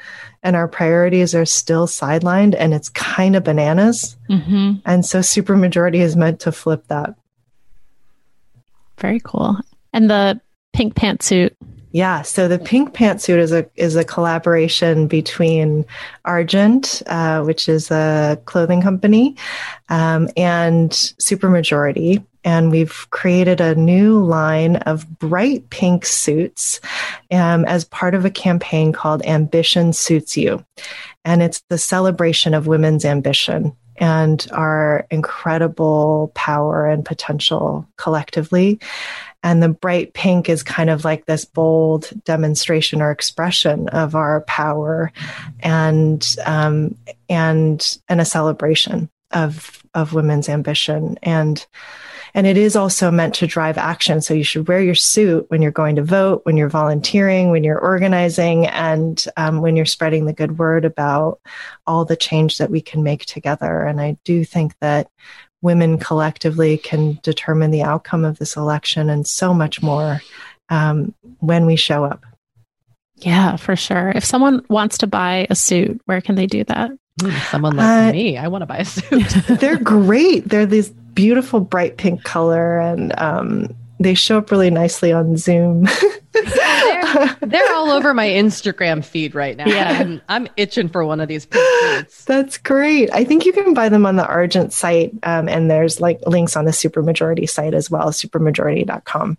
And our priorities are still sidelined and it's kind of bananas. Mm-hmm. And so supermajority is meant to flip that. Very cool. And the pink pantsuit yeah, so the pink pantsuit is a is a collaboration between Argent, uh, which is a clothing company, um, and Supermajority, and we've created a new line of bright pink suits um, as part of a campaign called Ambition Suits You, and it's the celebration of women's ambition and our incredible power and potential collectively. And the bright pink is kind of like this bold demonstration or expression of our power and, um, and, and a celebration of, of women's ambition. And, And it is also meant to drive action. So you should wear your suit when you're going to vote, when you're volunteering, when you're organizing, and um, when you're spreading the good word about all the change that we can make together. And I do think that women collectively can determine the outcome of this election and so much more um, when we show up. Yeah, for sure. If someone wants to buy a suit, where can they do that? Someone like uh, me, I want to buy a suit. they're great. They're this beautiful bright pink color, and um, they show up really nicely on Zoom. they're, they're, all over my Instagram feed right now. Yeah, I'm, I'm itching for one of these suits. That's great. I think you can buy them on the Argent site, um, and there's like links on the Supermajority site as well, supermajority.com.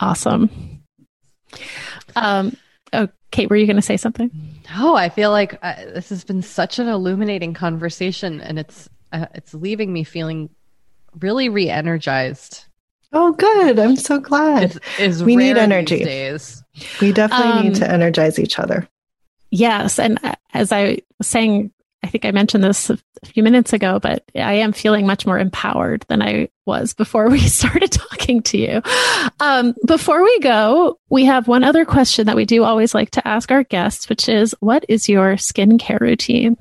Awesome. Um, oh, Kate, were you going to say something? No, I feel like uh, this has been such an illuminating conversation, and it's uh, it's leaving me feeling really re-energized. Oh, good! I'm so glad. It's, it's we need energy. Days. We definitely um, need to energize each other. Yes, and uh, as I was saying I think I mentioned this a few minutes ago, but I am feeling much more empowered than I was before we started talking to you. Um, before we go, we have one other question that we do always like to ask our guests, which is what is your skincare routine?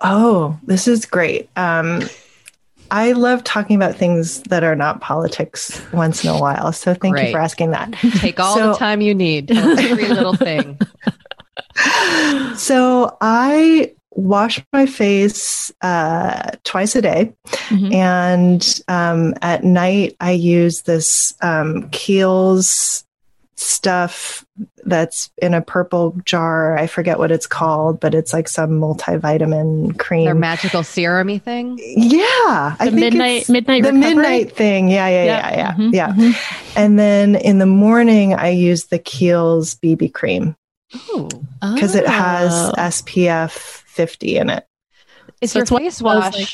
Oh, this is great. Um, I love talking about things that are not politics once in a while. So thank Great. you for asking that. Take all so, the time you need. Every little thing. So I wash my face uh, twice a day. Mm-hmm. And um, at night, I use this um, Kiehl's stuff that's in a purple jar. I forget what it's called, but it's like some multivitamin cream. Their magical serumy thing. Yeah, the I think midnight midnight the recovery? midnight thing. Yeah, yeah, yep. yeah, yeah, mm-hmm. yeah. Mm-hmm. And then in the morning, I use the Kiehl's BB cream because oh. it has SPF 50 in it. Is so your face wash? Like,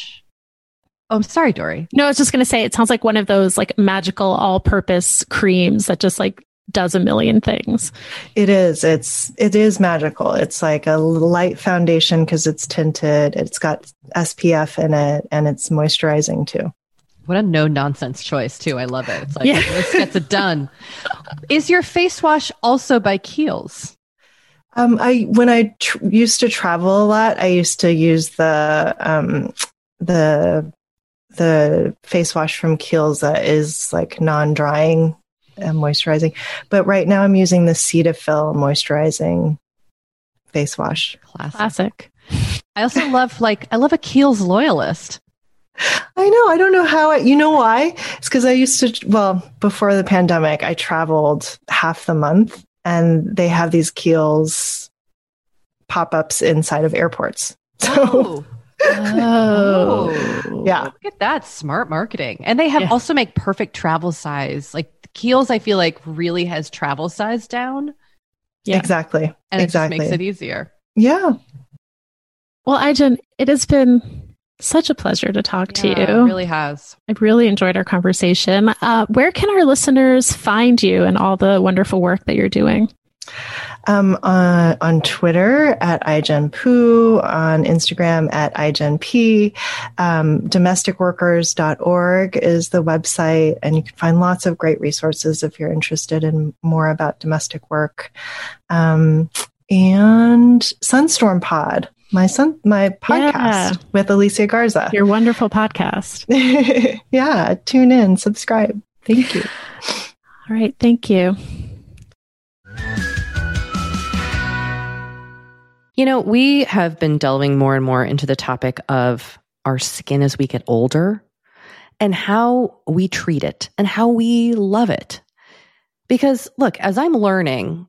oh, I'm sorry, Doree. No, I was just going to say it sounds like one of those like magical all-purpose creams that just like does a million things. It is. It's it is magical. It's like a light foundation because it's tinted. It's got SPF in it and it's moisturizing too. What a no nonsense choice too. I love it. It's like yeah. this gets it done. is your face wash also by Kiehl's? Um, I when I tr- used to travel a lot, I used to use the um, the the face wash from Kiehl's that is like non-drying and moisturizing. But right now, I'm using the Cetaphil moisturizing face wash. Classic. Classic. I also love like I love a Kiehl's loyalist. I know. I don't know how. I, you know why? It's because I used to. Well, before the pandemic, I traveled half the month, and they have these Kiehl's pop ups inside of airports. So. Oh. oh. yeah. Look at that smart marketing. And they have yeah. also make perfect travel size. Like Kiehl's, I feel like really has travel size down. Yeah. Exactly. And exactly. it just makes it easier. Yeah. Well, Ai-jen, it has been such a pleasure to talk yeah, to you. It really has. I really enjoyed our conversation. Uh, where can our listeners find you and all the wonderful work that you're doing? Um, uh, on Twitter at aijenpoo, on Instagram at iGenP. Um, domesticworkers.org is the website, and you can find lots of great resources if you're interested in more about domestic work. Um, and Sunstorm Pod my son my podcast yeah. with Alicia Garza. Your wonderful podcast. yeah, tune in, subscribe. Thank you. All right, thank you. You know, we have been delving more and more into the topic of our skin as we get older and how we treat it and how we love it. Because look, as I'm learning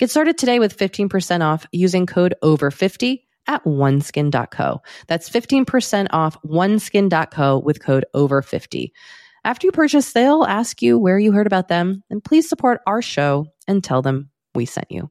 Get started today with 15% off using code OVER50 at oneskin.co. That's 15% off oneskin.co with code OVER50. After you purchase, they'll ask you where you heard about them, and please support our show and tell them we sent you.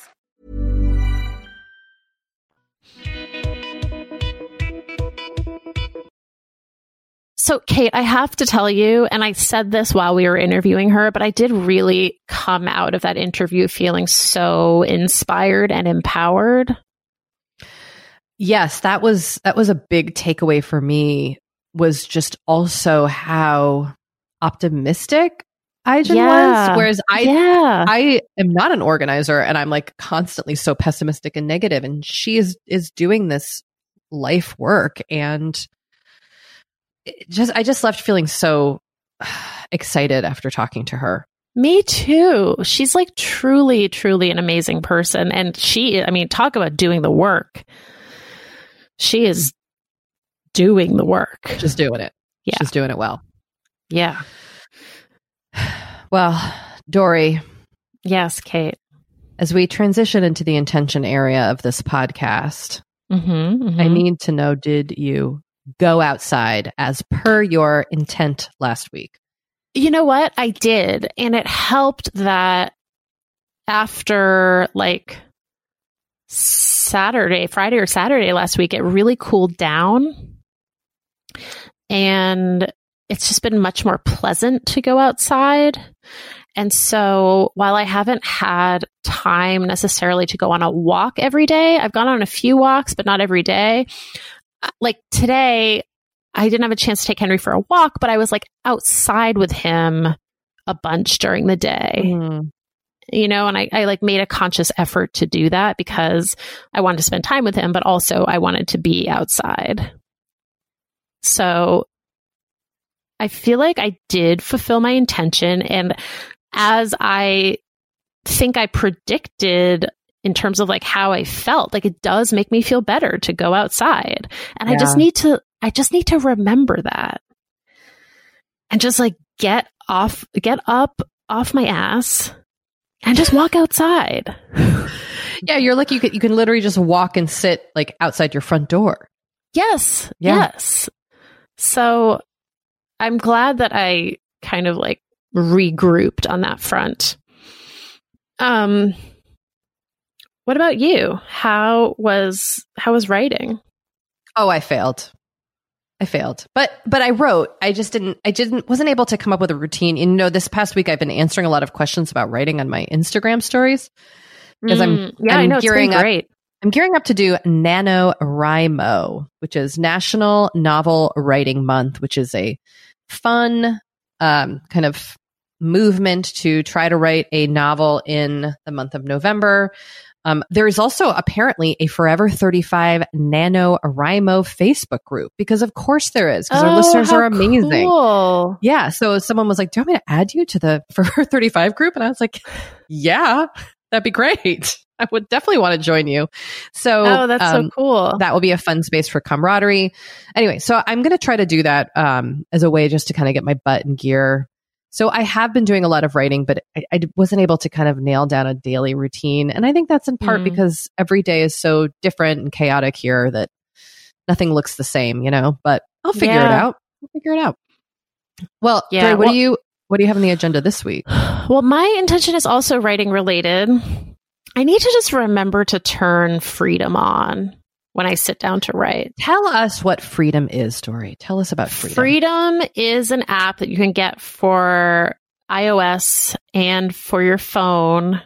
So, Kate, I have to tell you, and I said this while we were interviewing her, but I did really come out of that interview feeling so inspired and empowered. Yes, that was that was a big takeaway for me was just also how optimistic Aijen Yeah. was. Whereas I yeah. I am not an organizer and I'm like constantly so pessimistic and negative. and she is is doing this life work and just I just left feeling so excited after talking to her. Me too. She's like truly, truly an amazing person. And she, I mean, talk about doing the work. She is doing the work. Just doing it. Yeah. She's doing it well. Yeah. Well, Doree, Yes, Kate. as we transition into the intention area of this podcast, Mm-hmm, I need to know did you go outside as per your intent last week? You know what? I did. And it helped that after like Saturday, Friday or Saturday last week, it really cooled down. And it's just been much more pleasant to go outside. And so while I haven't had time necessarily to go on a walk every day, I've gone on a few walks, but not every day. Like today, I didn't have a chance to take Henry for a walk, but I was like outside with him a bunch during the day, mm-hmm. you know, and I, I like made a conscious effort to do that because I wanted to spend time with him, but also I wanted to be outside. So I feel like I did fulfill my intention. And as I think I predicted in terms of like how I felt, like it does make me feel better to go outside. And I just need to, I just need to remember that and just like get off, get up off my ass and just walk outside. Yeah, you're like you could you can literally just walk and sit like outside your front door. Yes. Yeah. Yes. So I'm glad that I kind of like regrouped on that front. Um what about you? How was how was writing? Oh, I failed. I failed. But but I wrote. I just didn't I didn't wasn't able to come up with a routine. You know, this past week I've been answering a lot of questions about writing on my Instagram stories. Because I'm- Mm, yeah, I I'm know it's been gearing up- great. I'm gearing up to do NaNoWriMo, which is National Novel Writing Month, which is a fun um, kind of movement to try to write a novel in the month of November. Um, there is also apparently a Forever 35 Nano NaNoWriMo Facebook group because, of course, there is because our Oh, listeners how are amazing. cool. Yeah. So someone was like, Do you want me to add you to the Forever 35 group? And I was like, Yeah, that'd be great. I would definitely want to join you. So, Oh, that's so um, cool. that will be a fun space for camaraderie. Anyway, so I'm going to try to do that um, as a way just to kind of get my butt in gear. So I have been doing a lot of writing, but I, I wasn't able to kind of nail down a daily routine. And I think that's in part Mm. because every day is so different and chaotic here that nothing looks the same, you know, but I'll figure it out. I'll figure it out. Well, Yeah, Dre, what well- do you, what do you have on the agenda this week? Well, my intention is also writing related. I need to just remember to turn freedom on when I sit down to write. Tell us what freedom is, Doree. Tell us about freedom. Freedom is an app that you can get for iOS and for your phone.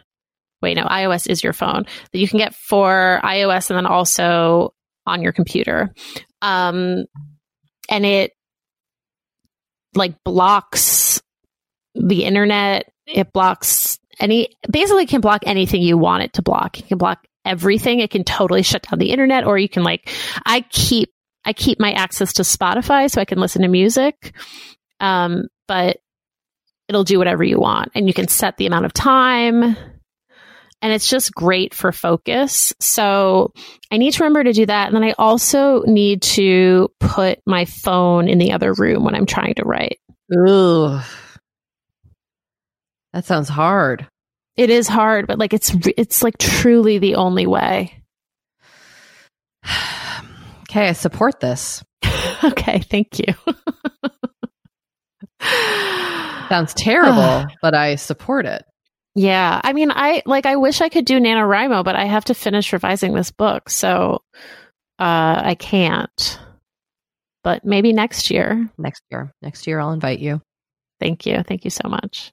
Wait, no, iOS is your phone that you can get for iOS and then also on your computer. Um, and it like blocks the internet. It blocks any, basically can block anything you want it to block. It can block everything. It can totally shut down the internet or you can like, I keep I keep my access to Spotify so I can listen to music. Um, but it'll do whatever you want and you can set the amount of time and it's just great for focus. So I need to remember to do that. And then I also need to put my phone in the other room when I'm trying to write. Ooh. That sounds hard. It is hard, but like it's, it's like truly the only way. Okay, I support this. okay. Thank you. Sounds terrible, but I support it. Yeah. I mean, I like, I wish I could do NaNoWriMo, but I have to finish revising this book. So, uh, I can't, but maybe next year. Next year. Next year, I'll invite you. Thank you. Thank you so much.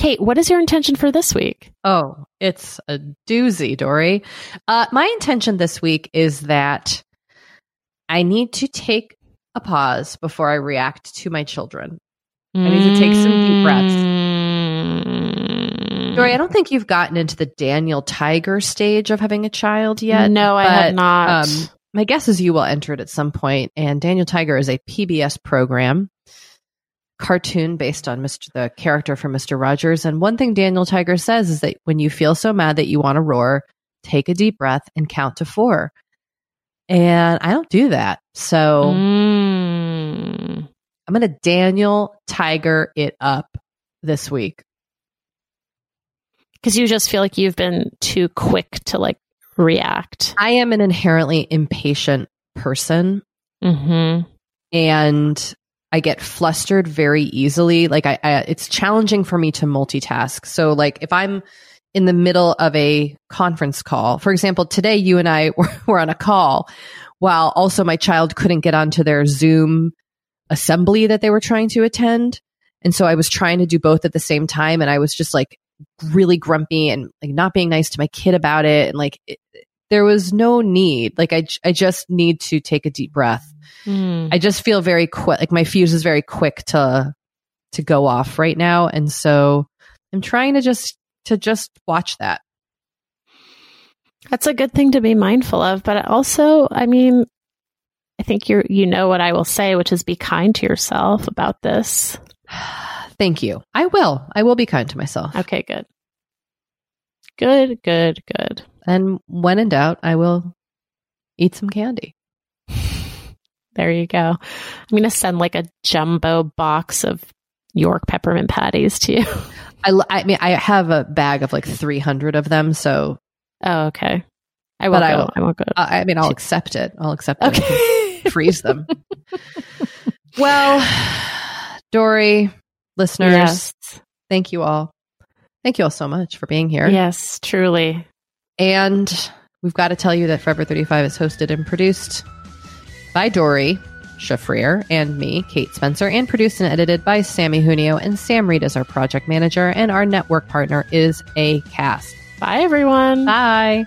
Kate, what is your intention for this week? Oh, it's a doozy, Doree. Uh, my intention this week is that I need to take a pause before I react to my children. I need to take some deep breaths. breaths. Doree, I don't think you've gotten into the Daniel Tiger stage of having a child yet. No, I have not. Um, my guess is you will enter it at some point. And Daniel Tiger is a PBS program, cartoon based on Mr. the character from Mr. Rogers. And one thing Daniel Tiger says is that when you feel so mad that you want to roar, take a deep breath and count to four. And I don't do that. So Mm. I'm going to Daniel Tiger it up this week. Because you just feel like you've been too quick to like react. I am an inherently impatient person. Mm-hmm. and I get flustered very easily. Like I, I, it's challenging for me to multitask. So like if I'm in the middle of a conference call, for example, today you and I were, were on a call while also my child couldn't get onto their Zoom assembly that they were trying to attend. And so I was trying to do both at the same time. And I was just like really grumpy and like not being nice to my kid about it. And like, it, there was no need. Like I, I just need to take a deep breath. Mm. I just feel very quick. Like my fuse is very quick to to go off right now, and so I'm trying to just to just watch that. That's a good thing to be mindful of, but also, I mean, I think you you know what I will say, which is be kind to yourself about this. Thank you. I will. I will be kind to myself. Okay, good. Good, good, good. And when in doubt, I will eat some candy. There you go. I'm going to send like a jumbo box of York peppermint patties to you. I, I mean, I have a bag of like 300 of them, so Oh, okay. I won't But I go. will- I won't go. uh, I mean, I'll accept it. I'll accept it. Okay. Freeze them. well, Doree, listeners, yes. thank you all. Thank you all so much for being here. Yes, truly. And we've got to tell you that Forever 35 is hosted and produced by Doree Shafrir and me, Kate Spencer, and produced and edited by Sammy Junio. And Sam Reed is our project manager, and our network partner is Acast. Bye, everyone. Bye.